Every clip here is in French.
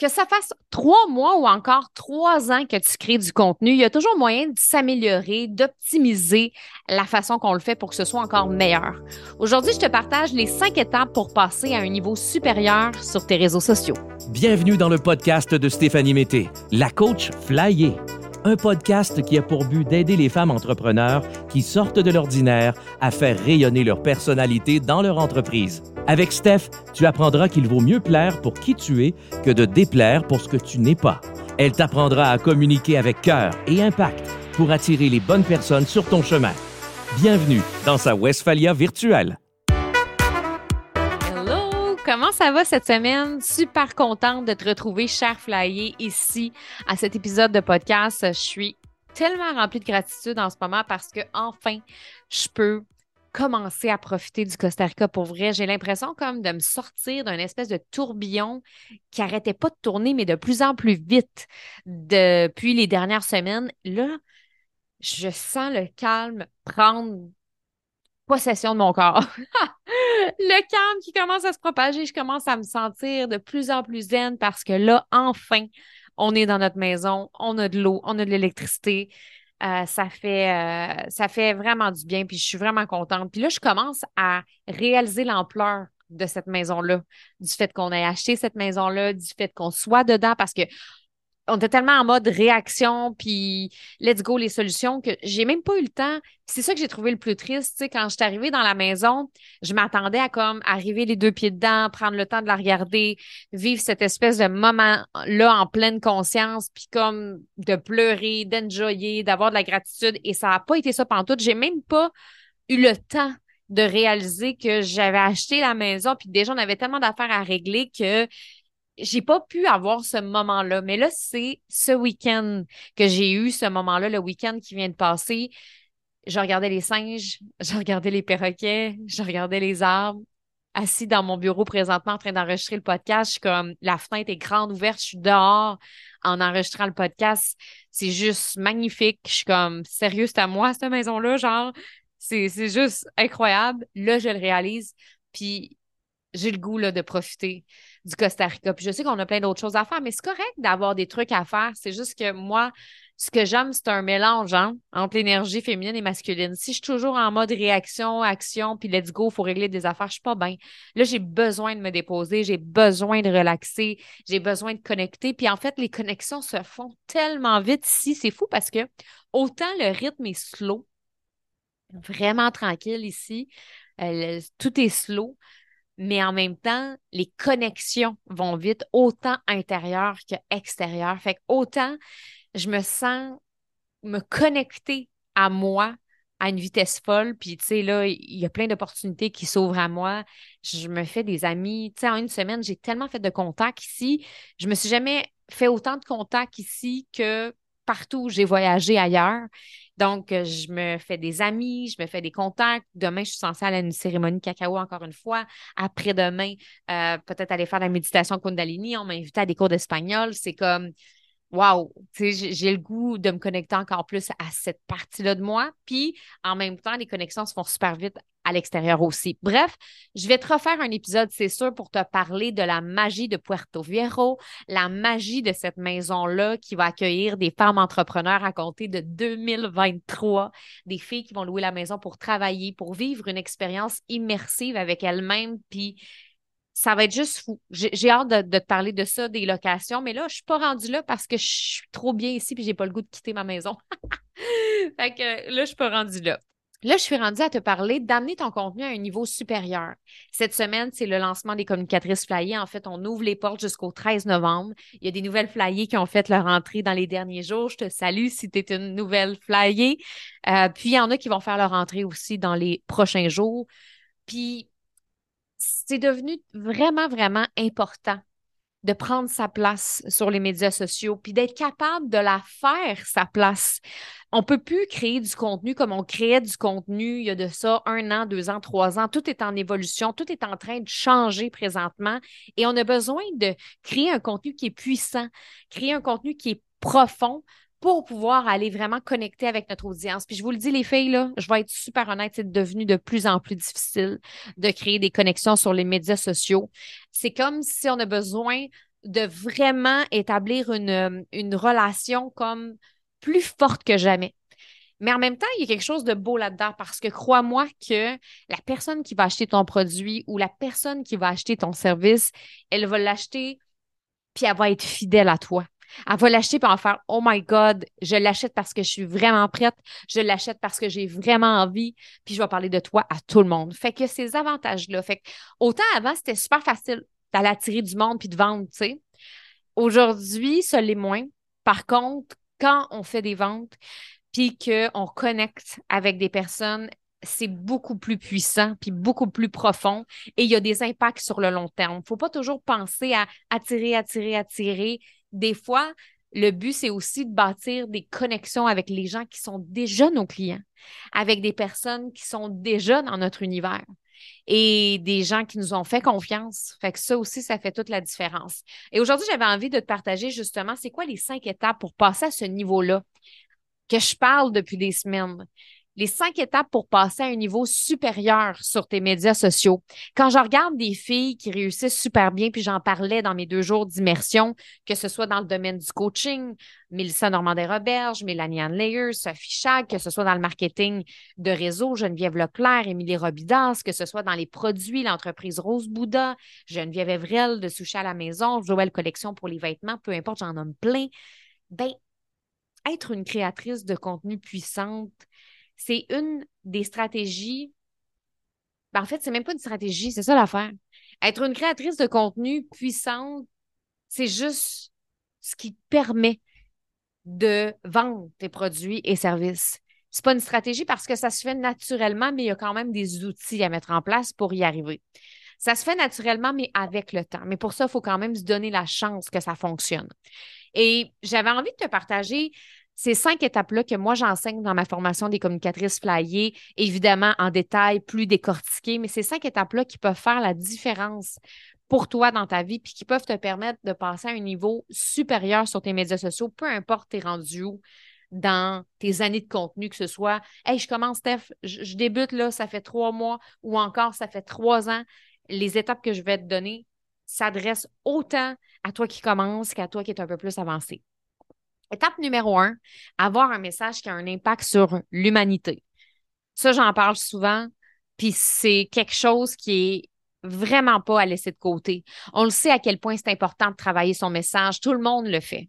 que ça fasse trois mois ou encore trois ans que tu crées du contenu, il y a toujours moyen de s'améliorer, d'optimiser la façon qu'on le fait pour que ce soit encore meilleur. Aujourd'hui, je te partage les cinq étapes pour passer à un niveau supérieur sur tes réseaux sociaux. Bienvenue dans le podcast de Stéphanie Mété, la coach flyée. Un podcast qui a pour but d'aider les femmes entrepreneurs qui sortent de l'ordinaire à faire rayonner leur personnalité dans leur entreprise. Avec Steph, tu apprendras qu'il vaut mieux plaire pour qui tu es que de déplaire pour ce que tu n'es pas. Elle t'apprendra à communiquer avec cœur et impact pour attirer les bonnes personnes sur ton chemin. Bienvenue dans sa Westphalia virtuelle. Comment ça va cette semaine? Super contente de te retrouver, cher Flyer, ici à cet épisode de podcast. Je suis tellement remplie de gratitude en ce moment parce que enfin, je peux commencer à profiter du Costa Rica pour vrai. J'ai l'impression comme de me sortir d'un espèce de tourbillon qui arrêtait pas de tourner, mais de plus en plus vite depuis les dernières semaines. Là, je sens le calme prendre possession de mon corps. le calme qui commence à se propager, je commence à me sentir de plus en plus zen parce que là, enfin, on est dans notre maison, on a de l'eau, on a de l'électricité. Euh, ça, fait, euh, ça fait vraiment du bien, puis je suis vraiment contente. Puis là, je commence à réaliser l'ampleur de cette maison-là, du fait qu'on ait acheté cette maison-là, du fait qu'on soit dedans, parce que on était tellement en mode réaction, puis let's go les solutions, que j'ai même pas eu le temps. C'est ça que j'ai trouvé le plus triste. Tu sais, quand je suis arrivée dans la maison, je m'attendais à comme arriver les deux pieds dedans, prendre le temps de la regarder, vivre cette espèce de moment-là en pleine conscience, puis comme de pleurer, d'enjoyer, d'avoir de la gratitude. Et ça n'a pas été ça pendant tout. J'ai même pas eu le temps de réaliser que j'avais acheté la maison, puis déjà, on avait tellement d'affaires à régler que j'ai pas pu avoir ce moment-là. Mais là, c'est ce week-end que j'ai eu ce moment-là, le week-end qui vient de passer. Je regardais les singes, je regardais les perroquets, je regardais les arbres. Assis dans mon bureau présentement en train d'enregistrer le podcast, je suis comme la fenêtre est grande ouverte, je suis dehors en enregistrant le podcast. C'est juste magnifique. Je suis comme sérieux, c'est à moi cette maison-là, genre c'est juste incroyable. Là, je le réalise, puis j'ai le goût là, de profiter du Costa Rica. Puis je sais qu'on a plein d'autres choses à faire, mais c'est correct d'avoir des trucs à faire. C'est juste que moi, ce que j'aime, c'est un mélange hein, entre l'énergie féminine et masculine. Si je suis toujours en mode réaction, action, puis let's go, il faut régler des affaires, je suis pas bien. Là, j'ai besoin de me déposer, j'ai besoin de relaxer, j'ai besoin de connecter. Puis en fait, les connexions se font tellement vite ici. C'est fou parce que autant le rythme est slow, vraiment tranquille ici, euh, tout est slow mais en même temps, les connexions vont vite, autant intérieures qu'extérieures. Fait que autant je me sens me connecter à moi à une vitesse folle. Puis, tu sais, là, il y a plein d'opportunités qui s'ouvrent à moi. Je me fais des amis. Tu sais, en une semaine, j'ai tellement fait de contacts ici. Je me suis jamais fait autant de contacts ici que partout j'ai voyagé ailleurs. Donc, euh, je me fais des amis, je me fais des contacts. Demain, je suis censée aller à une cérémonie cacao encore une fois. Après-demain, euh, peut-être aller faire la méditation Kundalini. On m'a invité à des cours d'espagnol. C'est comme, wow, j'ai le goût de me connecter encore plus à cette partie-là de moi. Puis, en même temps, les connexions se font super vite à l'extérieur aussi. Bref, je vais te refaire un épisode, c'est sûr, pour te parler de la magie de Puerto Viejo, la magie de cette maison-là qui va accueillir des femmes entrepreneurs à compter de 2023, des filles qui vont louer la maison pour travailler, pour vivre une expérience immersive avec elles-mêmes, puis ça va être juste fou. J'ai hâte de, te parler de ça, des locations, mais là, je suis pas rendue là parce que je suis trop bien ici puis j'ai pas le goût de quitter ma maison. fait que là, je suis pas rendue là. Là, je suis rendue à te parler d'amener ton contenu à un niveau supérieur. Cette semaine, c'est le lancement des communicatrices flyées. En fait, on ouvre les portes jusqu'au 13 novembre. Il y a des nouvelles flyées qui ont fait leur entrée dans les derniers jours. Je te salue si tu es une nouvelle flyée. Euh, puis, il y en a qui vont faire leur entrée aussi dans les prochains jours. Puis, c'est devenu vraiment, vraiment important de prendre sa place sur les médias sociaux, puis d'être capable de la faire sa place. On peut plus créer du contenu comme on créait du contenu il y a de ça un an, deux ans, trois ans. Tout est en évolution, tout est en train de changer présentement et on a besoin de créer un contenu qui est puissant, créer un contenu qui est profond pour pouvoir aller vraiment connecter avec notre audience. Puis je vous le dis, les filles, là, je vais être super honnête, c'est devenu de plus en plus difficile de créer des connexions sur les médias sociaux. C'est comme si on a besoin de vraiment établir une, relation comme plus forte que jamais. Mais en même temps, il y a quelque chose de beau là-dedans parce que crois-moi que la personne qui va acheter ton produit ou la personne qui va acheter ton service, elle va l'acheter puis elle va être fidèle à toi. Elle va l'acheter puis en faire Oh my God, je l'achète parce que je suis vraiment prête, je l'achète parce que j'ai vraiment envie, puis je vais parler de toi à tout le monde. Fait que ces avantages-là. Fait que autant avant, c'était super facile d'aller attirer du monde puis de vendre, tu sais. Aujourd'hui, ça l'est moins. Par contre, quand on fait des ventes, puis qu'on connecte avec des personnes, c'est beaucoup plus puissant, puis beaucoup plus profond, et il y a des impacts sur le long terme. Il ne faut pas toujours penser à attirer, attirer, attirer. Des fois, le but, c'est aussi de bâtir des connexions avec les gens qui sont déjà nos clients, avec des personnes qui sont déjà dans notre univers et des gens qui nous ont fait confiance. Fait que ça aussi, ça fait toute la différence. Et aujourd'hui, j'avais envie de te partager justement, c'est quoi les cinq étapes pour passer à ce niveau-là que je parle depuis des semaines? Les cinq étapes pour passer à un niveau supérieur sur tes médias sociaux. Quand je regarde des filles qui réussissent super bien, puis j'en parlais dans mes deux jours d'immersion, que ce soit dans le domaine du coaching, Mélissa Normandin-Roberge, Mélanie Ann Layers, Sophie Chag, que ce soit dans le marketing de réseau, Geneviève Leclerc, Émilie Robidas, que ce soit dans les produits, l'entreprise Rose Bouddha, Geneviève Evrel de Sushi à la maison, Joël Collection pour les vêtements, peu importe, j'en nomme plein. Ben, être une créatrice de contenu puissante, c'est une des stratégies. Ben, en fait, c'est même pas une stratégie, c'est ça l'affaire. Être une créatrice de contenu puissante, c'est juste ce qui te permet de vendre tes produits et services. C'est pas une stratégie parce que ça se fait naturellement, mais il y a quand même des outils à mettre en place pour y arriver. Ça se fait naturellement, mais avec le temps. Mais pour ça, il faut quand même se donner la chance que ça fonctionne. Et j'avais envie de te partager ces cinq étapes-là que moi j'enseigne dans ma formation des communicatrices flyées, évidemment en détail, plus décortiquées, mais ces cinq étapes-là qui peuvent faire la différence pour toi dans ta vie, puis qui peuvent te permettre de passer à un niveau supérieur sur tes médias sociaux, peu importe tes rendus où dans tes années de contenu, que ce soit Hey, je commence, Steph, je, je, débute là, ça fait trois mois ou encore ça fait trois ans. Les étapes que je vais te donner s'adressent autant à toi qui commence qu'à toi qui es un peu plus avancé. Étape numéro un, avoir un message qui a un impact sur l'humanité. Ça, j'en parle souvent, puis c'est quelque chose qui est vraiment pas à laisser de côté. On le sait à quel point c'est important de travailler son message, tout le monde le fait.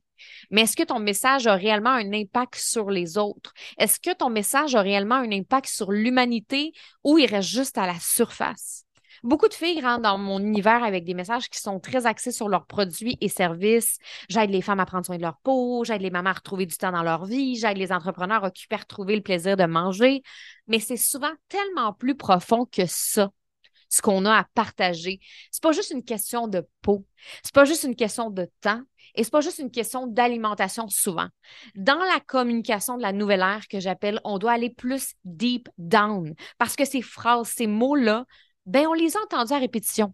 Mais est-ce que ton message a réellement un impact sur les autres? Est-ce que ton message a réellement un impact sur l'humanité ou il reste juste à la surface? Beaucoup de filles rentrent dans mon univers avec des messages qui sont très axés sur leurs produits et services. J'aide les femmes à prendre soin de leur peau, j'aide les mamans à retrouver du temps dans leur vie, j'aide les entrepreneurs à occuper à retrouver le plaisir de manger. Mais c'est souvent tellement plus profond que ça ce qu'on a à partager. C'est pas juste une question de peau, c'est pas juste une question de temps et c'est pas juste une question d'alimentation souvent. Dans la communication de la nouvelle ère que j'appelle, on doit aller plus deep down parce que ces phrases, ces mots-là ben on les a entendus à répétition.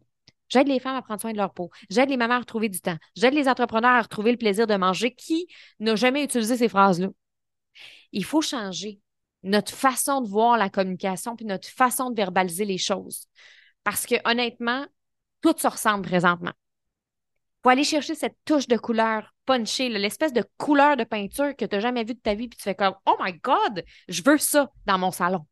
J'aide les femmes à prendre soin de leur peau. J'aide les mamans à retrouver du temps. J'aide les entrepreneurs à retrouver le plaisir de manger. Qui n'a jamais utilisé ces phrases-là? Il faut changer notre façon de voir la communication puis notre façon de verbaliser les choses. Parce que honnêtement, tout se ressemble présentement. Il faut aller chercher cette touche de couleur punchée, l'espèce de couleur de peinture que tu n'as jamais vue de ta vie, puis tu fais comme Oh my God, je veux ça dans mon salon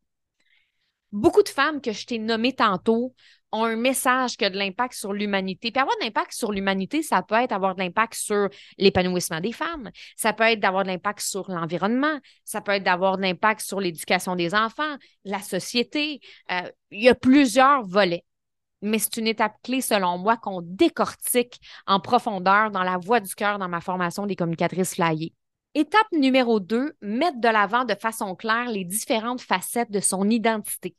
beaucoup de femmes que je t'ai nommées tantôt ont un message qui a de l'impact sur l'humanité. Puis avoir de l'impact sur l'humanité, ça peut être avoir de l'impact sur l'épanouissement des femmes, ça peut être d'avoir de l'impact sur l'environnement, ça peut être d'avoir de l'impact sur l'éducation des enfants, la société. Euh, il y a plusieurs volets. Mais c'est une étape clé, selon moi, qu'on décortique en profondeur dans la voie du cœur dans ma formation des communicatrices flyées. Étape numéro 2, mettre de l'avant de façon claire les différentes facettes de son identité.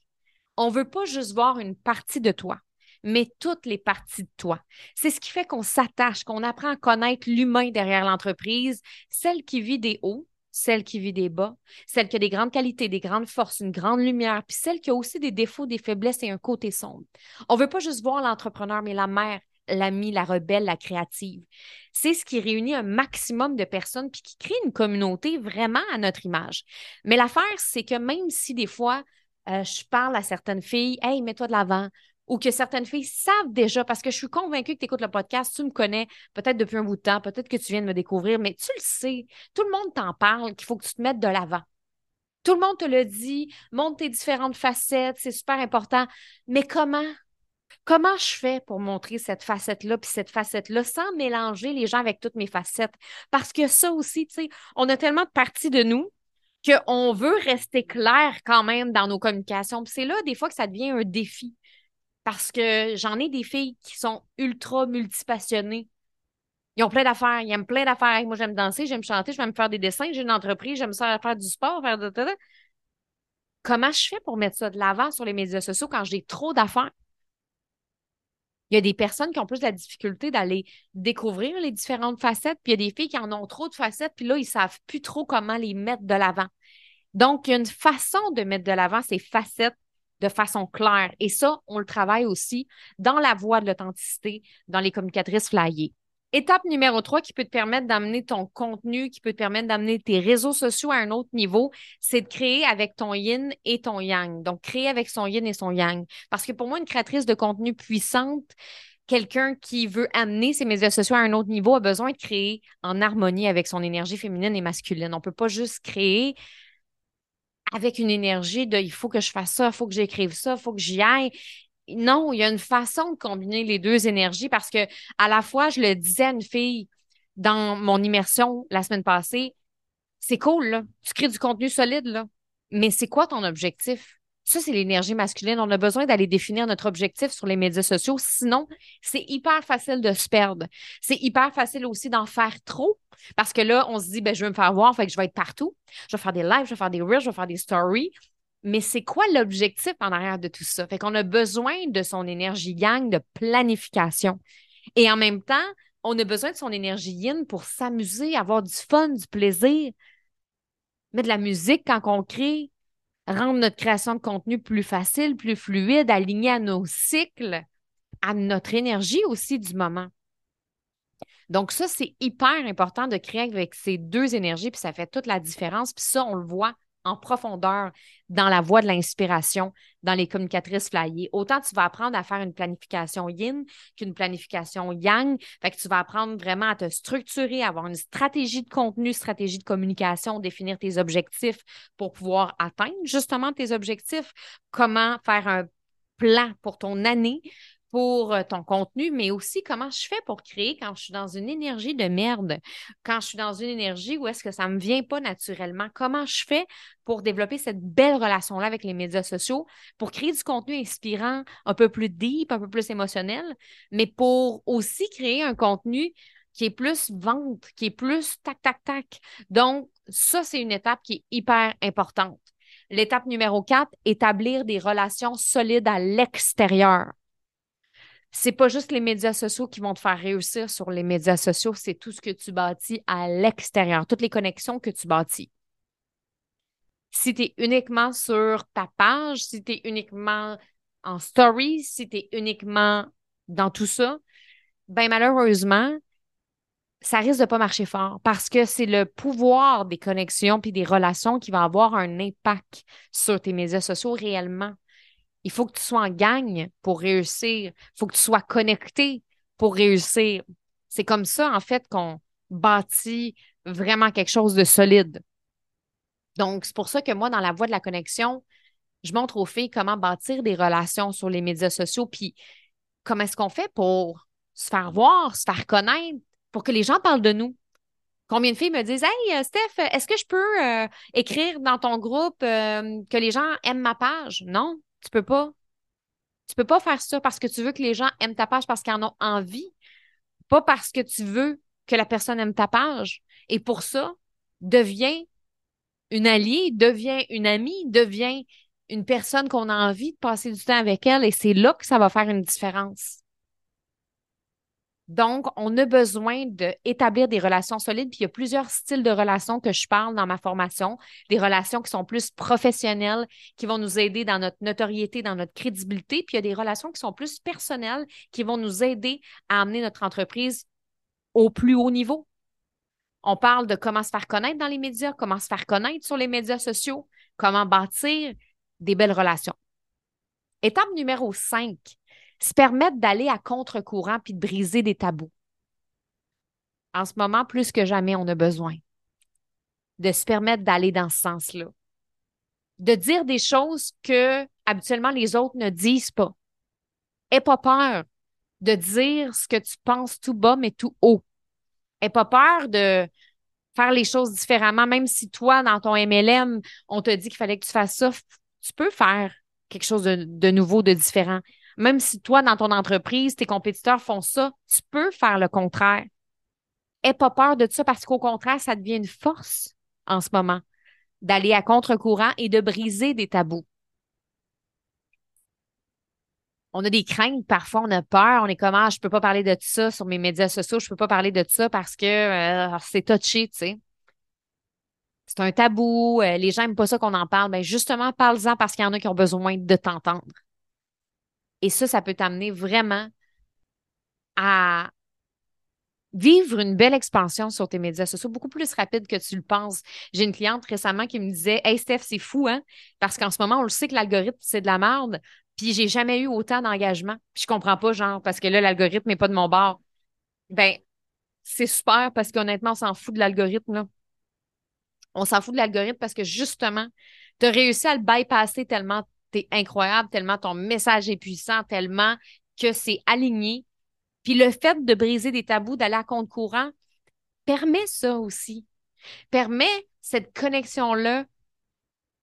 On ne veut pas juste voir une partie de toi, mais toutes les parties de toi. C'est ce qui fait qu'on s'attache, qu'on apprend à connaître l'humain derrière l'entreprise, celle qui vit des hauts, celle qui vit des bas, celle qui a des grandes qualités, des grandes forces, une grande lumière, puis celle qui a aussi des défauts, des faiblesses et un côté sombre. On ne veut pas juste voir l'entrepreneur, mais la mère, l'amie, la rebelle, la créative. C'est ce qui réunit un maximum de personnes puis qui crée une communauté vraiment à notre image. Mais l'affaire, c'est que même si des fois, euh, je parle à certaines filles, hey, mets-toi de l'avant, ou que certaines filles savent déjà, parce que je suis convaincue que tu écoutes le podcast, tu me connais peut-être depuis un bout de temps, peut-être que tu viens de me découvrir, mais tu le sais, tout le monde t'en parle qu'il faut que tu te mettes de l'avant. Tout le monde te le dit, montre tes différentes facettes, c'est super important. Mais comment? Comment je fais pour montrer cette facette-là puis cette facette-là sans mélanger les gens avec toutes mes facettes? Parce que ça aussi, tu sais, on a tellement de parties de nous qu'on veut rester clair quand même dans nos communications. C'est là, des fois, que ça devient un défi. Parce que j'en ai des filles qui sont ultra multipassionnées. Ils ont plein d'affaires, ils aiment plein d'affaires. Moi, j'aime danser, j'aime chanter, je vais me faire des dessins, j'ai une entreprise, j'aime faire du sport, faire de... Comment je fais pour mettre ça de l'avant sur les médias sociaux quand j'ai trop d'affaires? Il y a des personnes qui ont plus de la difficulté d'aller découvrir les différentes facettes, puis il y a des filles qui en ont trop de facettes, puis là, ils ne savent plus trop comment les mettre de l'avant. Donc, il y a une façon de mettre de l'avant ces facettes de façon claire. Et ça, on le travaille aussi dans la voie de l'authenticité, dans les communicatrices flyées. Étape numéro 3 qui peut te permettre d'amener ton contenu, qui peut te permettre d'amener tes réseaux sociaux à un autre niveau, c'est de créer avec ton yin et ton yang. Donc, créer avec son yin et son yang. Parce que pour moi, une créatrice de contenu puissante, quelqu'un qui veut amener ses médias sociaux à un autre niveau a besoin de créer en harmonie avec son énergie féminine et masculine. On ne peut pas juste créer avec une énergie de il faut que je fasse ça, il faut que j'écrive ça, il faut que j'y aille non, il y a une façon de combiner les deux énergies parce que à la fois, je le disais à une fille dans mon immersion la semaine passée, c'est cool, là. Tu crées du contenu solide, là. Mais c'est quoi ton objectif? Ça, c'est l'énergie masculine. On a besoin d'aller définir notre objectif sur les médias sociaux. Sinon, c'est hyper facile de se perdre. C'est hyper facile aussi d'en faire trop parce que là, on se dit, ben, je vais me faire voir, fait que je vais être partout. Je vais faire des lives, je vais faire des reels, je vais faire des stories mais c'est quoi l'objectif en arrière de tout ça? Fait qu'on a besoin de son énergie yang de planification. Et en même temps, on a besoin de son énergie yin pour s'amuser, avoir du fun, du plaisir. Mettre de la musique quand on crée, rendre notre création de contenu plus facile, plus fluide, aligné à nos cycles, à notre énergie aussi du moment. Donc, ça, c'est hyper important de créer avec ces deux énergies, puis ça fait toute la différence. Puis ça, on le voit en profondeur dans la voie de l'inspiration, dans les communicatrices flyées. Autant tu vas apprendre à faire une planification yin qu'une planification yang. Fait que tu vas apprendre vraiment à te structurer, à avoir une stratégie de contenu, stratégie de communication, définir tes objectifs pour pouvoir atteindre justement tes objectifs. Comment faire un plan pour ton année, pour euh, ton contenu, mais aussi comment je fais pour créer quand je suis dans une énergie de merde, quand je suis dans une énergie où est-ce que ça ne me vient pas naturellement, comment je fais pour développer cette belle relation-là avec les médias sociaux, pour créer du contenu inspirant, un peu plus deep, un peu plus émotionnel, mais pour aussi créer un contenu qui est plus vente, qui est plus tac, tac, tac? Donc, ça, c'est une étape qui est hyper importante. L'étape numéro 4, établir des relations solides à l'extérieur c'est pas juste les médias sociaux qui vont te faire réussir sur les médias sociaux, c'est tout ce que tu bâtis à l'extérieur, toutes les connexions que tu bâtis. Si tu es uniquement sur ta page, si tu es uniquement en story, si tu es uniquement dans tout ça, ben malheureusement, ça risque de pas marcher fort parce que c'est le pouvoir des connexions puis des relations qui va avoir un impact sur tes médias sociaux réellement. Il faut que tu sois en gang pour réussir. Il faut que tu sois connecté pour réussir. C'est comme ça, en fait, qu'on bâtit vraiment quelque chose de solide. Donc, c'est pour ça que moi, dans la voie de la connexion, je montre aux filles comment bâtir des relations sur les médias sociaux, puis comment est-ce qu'on fait pour se faire voir, se faire connaître, pour que les gens parlent de nous. Combien de filles me disent Hey, euh, Steph, est-ce que je peux euh, écrire dans ton groupe euh, que les gens aiment ma page? Non. Tu peux pas. Tu peux pas faire ça parce que tu veux que les gens aiment ta page parce qu'ils en ont envie, pas parce que tu veux que la personne aime ta page. Et pour ça, deviens une alliée, deviens une amie, deviens une personne qu'on a envie de passer du temps avec elle et c'est là que ça va faire une différence. Donc, on a besoin d'établir des relations solides. Puis il y a plusieurs styles de relations que je parle dans ma formation, des relations qui sont plus professionnelles, qui vont nous aider dans notre notoriété, dans notre crédibilité. Puis il y a des relations qui sont plus personnelles, qui vont nous aider à amener notre entreprise au plus haut niveau. On parle de comment se faire connaître dans les médias, comment se faire connaître sur les médias sociaux, comment bâtir des belles relations. Étape numéro 5, se permettre d'aller à contre-courant puis de briser des tabous. En ce moment, plus que jamais, on a besoin de se permettre d'aller dans ce sens-là. De dire des choses que habituellement les autres ne disent pas. Aie pas peur de dire ce que tu penses tout bas, mais tout haut. Aie pas peur de faire les choses différemment, même si toi, dans ton MLM, on te dit qu'il fallait que tu fasses ça, tu peux faire quelque chose de, nouveau, de différent. Même si toi, dans ton entreprise, tes compétiteurs font ça, tu peux faire le contraire. Aie pas peur de ça parce qu'au contraire, ça devient une force en ce moment d'aller à contre-courant et de briser des tabous on a des craintes, parfois on a peur, on est comme ah, je peux pas parler de ça sur mes médias sociaux, je peux pas parler de ça parce que euh, c'est touché, tu sais. C'est un tabou, euh, les gens n'aiment pas ça qu'on en parle. Ben justement, parle-en parce qu'il y en a qui ont besoin de t'entendre. Et ça, ça peut t'amener vraiment à vivre une belle expansion sur tes médias sociaux, beaucoup plus rapide que tu le penses. J'ai une cliente récemment qui me disait Hey Steph, c'est fou, hein? Parce qu'en ce moment, on le sait que l'algorithme, c'est de la merde. Puis j'ai jamais eu autant d'engagement. Puis je comprends pas, genre, parce que là, l'algorithme n'est pas de mon bord. Ben, c'est super parce qu'honnêtement, on s'en fout de l'algorithme, là. On s'en fout de l'algorithme parce que justement, tu as réussi à le bypasser tellement tu es incroyable, tellement ton message est puissant, tellement que c'est aligné. Puis le fait de briser des tabous, d'aller à compte courant, permet ça aussi. Permet cette connexion-là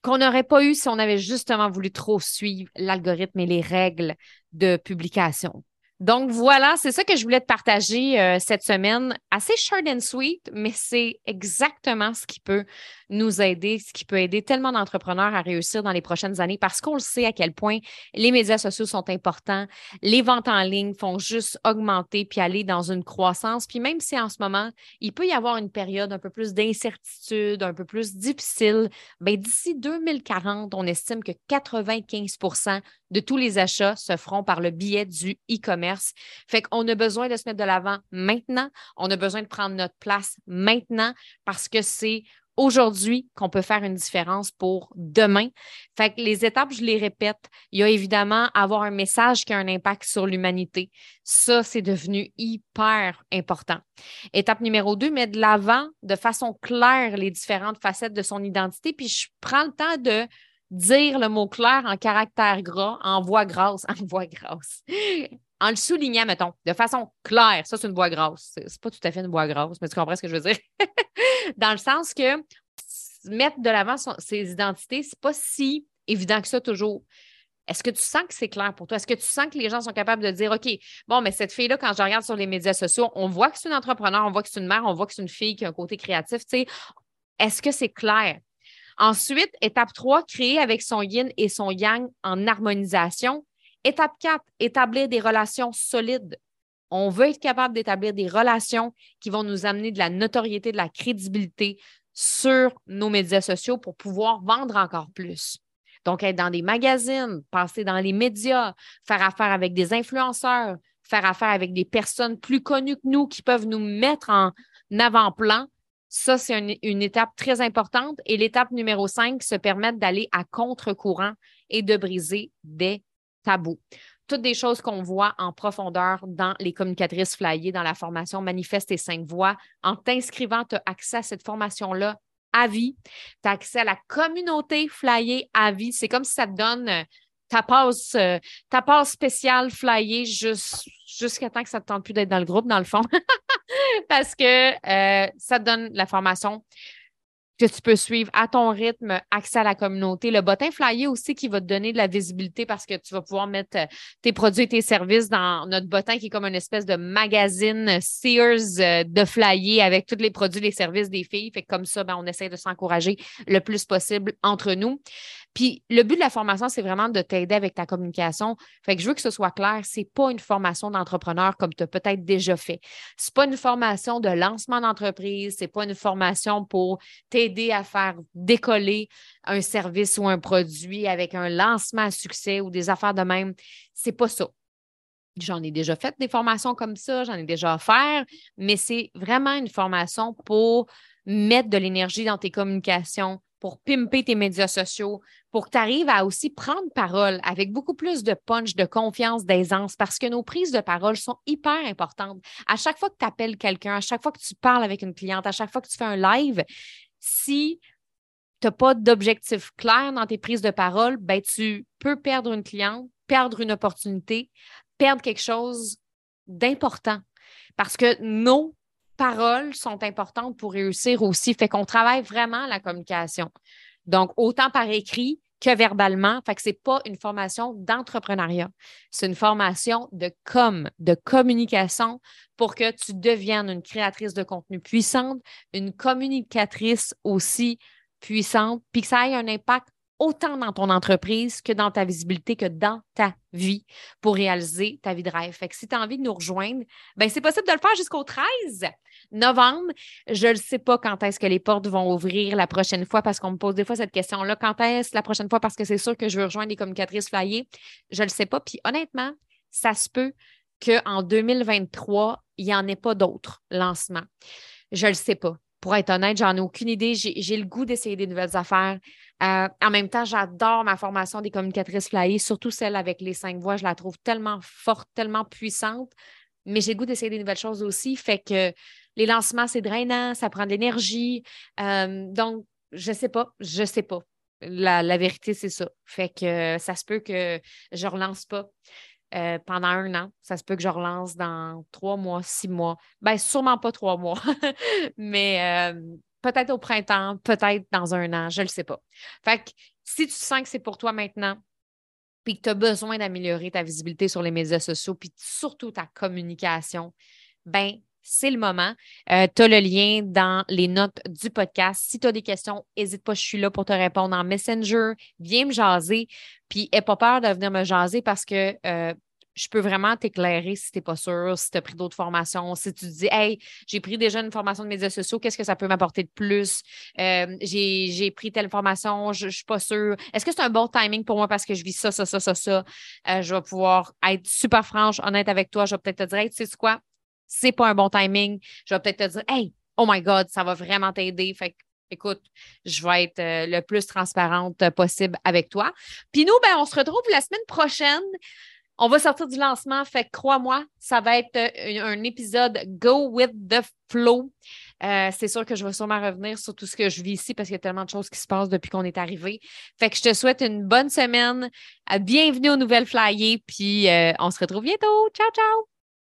qu'on n'aurait pas eu si on avait justement voulu trop suivre l'algorithme et les règles de publication. Donc voilà, c'est ça que je voulais te partager euh, cette semaine. Assez short and sweet, mais c'est exactement ce qui peut nous aider, ce qui peut aider tellement d'entrepreneurs à réussir dans les prochaines années parce qu'on le sait à quel point les médias sociaux sont importants. Les ventes en ligne font juste augmenter puis aller dans une croissance. Puis même si en ce moment, il peut y avoir une période un peu plus d'incertitude, un peu plus difficile, ben d'ici 2040, on estime que 95% de tous les achats se feront par le biais du e-commerce. Fait qu'on a besoin de se mettre de l'avant maintenant. On a besoin de prendre notre place maintenant parce que c'est aujourd'hui qu'on peut faire une différence pour demain. Fait que les étapes, je les répète, il y a évidemment avoir un message qui a un impact sur l'humanité. Ça, c'est devenu hyper important. Étape numéro deux, mettre de l'avant de façon claire les différentes facettes de son identité. Puis je prends le temps de dire le mot clair en caractère gras, en voix grasse, en voix grasse. En le soulignant, mettons, de façon claire. Ça, c'est une voix grasse. C'est pas tout à fait une voix grasse, mais tu comprends ce que je veux dire? Dans le sens que mettre de l'avant ses identités, c'est pas si évident que ça toujours. Est-ce que tu sens que c'est clair pour toi? Est-ce que tu sens que les gens sont capables de dire, OK, bon, mais cette fille-là, quand je regarde sur les médias sociaux, on voit que c'est une entrepreneur, on voit que c'est une mère, on voit que c'est une fille qui a un côté créatif. Tu sais, est-ce que c'est clair? Ensuite, étape 3, créer avec son yin et son yang en harmonisation. Étape 4, établir des relations solides. On veut être capable d'établir des relations qui vont nous amener de la notoriété, de la crédibilité sur nos médias sociaux pour pouvoir vendre encore plus. Donc, être dans des magazines, passer dans les médias, faire affaire avec des influenceurs, faire affaire avec des personnes plus connues que nous qui peuvent nous mettre en avant-plan ça, c'est une, étape très importante. Et l'étape numéro 5, se permettre d'aller à contre-courant et de briser des tabous. Toutes des choses qu'on voit en profondeur dans les communicatrices flyées, dans la formation Manifeste et cinq voix. En t'inscrivant, tu as accès à cette formation-là à vie. Tu as accès à la communauté flyée à vie. C'est comme si ça te donne euh, ta passe, euh, ta spéciale flyée jusqu'à temps que ça ne te tente plus d'être dans le groupe, dans le fond. parce que euh, ça te donne la formation que tu peux suivre à ton rythme, accès à la communauté. Le bottin flyer aussi qui va te donner de la visibilité parce que tu vas pouvoir mettre euh, tes produits et tes services dans notre bottin qui est comme une espèce de magazine Sears euh, de flyer avec tous les produits et les services des filles. Fait comme ça, ben, on essaie de s'encourager le plus possible entre nous. Puis le but de la formation, c'est vraiment de t'aider avec ta communication. Fait que je veux que ce soit clair, c'est pas une formation d'entrepreneur comme tu as peut-être déjà fait. C'est pas une formation de lancement d'entreprise, c'est pas une formation pour t'aider à faire décoller un service ou un produit avec un lancement à succès ou des affaires de même. C'est pas ça. J'en ai déjà fait des formations comme ça, j'en ai déjà offert, mais c'est vraiment une formation pour mettre de l'énergie dans tes communications, pour pimper tes médias sociaux, pour que tu arrives à aussi prendre parole avec beaucoup plus de punch, de confiance, d'aisance, parce que nos prises de parole sont hyper importantes. À chaque fois que tu appelles quelqu'un, à chaque fois que tu parles avec une cliente, à chaque fois que tu fais un live, si tu n'as pas d'objectif clair dans tes prises de parole, ben, tu peux perdre une cliente, perdre une opportunité, perdre quelque chose d'important. Parce que nos paroles sont importantes pour réussir aussi. Fait qu'on travaille vraiment la communication. Donc, autant par écrit que verbalement. Fait que c'est pas une formation d'entrepreneuriat. C'est une formation de com, de communication pour que tu deviennes une créatrice de contenu puissante, une communicatrice aussi puissante, puis que ça ait un impact autant dans ton entreprise que dans ta visibilité, que dans ta vie pour réaliser ta vie de rêve. Si tu as envie de nous rejoindre, ben c'est possible de le faire jusqu'au 13 novembre. Je ne sais pas quand est-ce que les portes vont ouvrir la prochaine fois parce qu'on me pose des fois cette question-là. Quand est-ce la prochaine fois? Parce que c'est sûr que je veux rejoindre les communicatrices flyées. Je ne le sais pas. Puis honnêtement, ça se peut qu'en 2023, il n'y en ait pas d'autres lancements. Je ne le sais pas. Pour être honnête, j'en ai aucune idée. J'ai le goût d'essayer des nouvelles affaires. Euh, en même temps, j'adore ma formation des communicatrices flyées, surtout celle avec les cinq voix. Je la trouve tellement forte, tellement puissante. Mais j'ai le goût d'essayer des nouvelles choses aussi. Fait que les lancements, c'est drainant, ça prend de l'énergie. Euh, donc, je ne sais pas. Je ne sais pas. La, la vérité, c'est ça. Fait que ça se peut que je ne relance pas. Euh, pendant un an. Ça se peut que je relance dans trois mois, six mois. Bien, sûrement pas trois mois, mais euh, peut-être au printemps, peut-être dans un an, je ne le sais pas. Fait que si tu sens que c'est pour toi maintenant, puis que tu as besoin d'améliorer ta visibilité sur les médias sociaux, puis surtout ta communication, ben c'est le moment. Euh, tu as le lien dans les notes du podcast. Si tu as des questions, n'hésite pas, je suis là pour te répondre en Messenger. Viens me jaser. Puis, n'aie pas peur de venir me jaser parce que je peux vraiment t'éclairer si tu n'es pas sûr, si tu as pris d'autres formations, si tu te dis, hey, j'ai pris déjà une formation de médias sociaux, qu'est-ce que ça peut m'apporter de plus? Euh, j'ai pris telle formation, je ne suis pas sûre. Est-ce que c'est un bon timing pour moi parce que je vis ça, ça, ça, ça, ça? Euh, je vais pouvoir être super franche, honnête avec toi. Je vais peut-être te dire, hey, tu sais quoi? C'est pas un bon timing. Je vais peut-être te dire, hey, oh my God, ça va vraiment t'aider. Fait écoute, je vais être euh, le plus transparente possible avec toi. Puis nous, ben, on se retrouve la semaine prochaine. On va sortir du lancement, fait crois-moi, ça va être euh, un, épisode Go with the Flow. Euh, c'est sûr que je vais sûrement revenir sur tout ce que je vis ici parce qu'il y a tellement de choses qui se passent depuis qu'on est arrivé. Fait que je te souhaite une bonne semaine. Bienvenue aux Nouvelles Flyers, puis euh, on se retrouve bientôt. Ciao, ciao!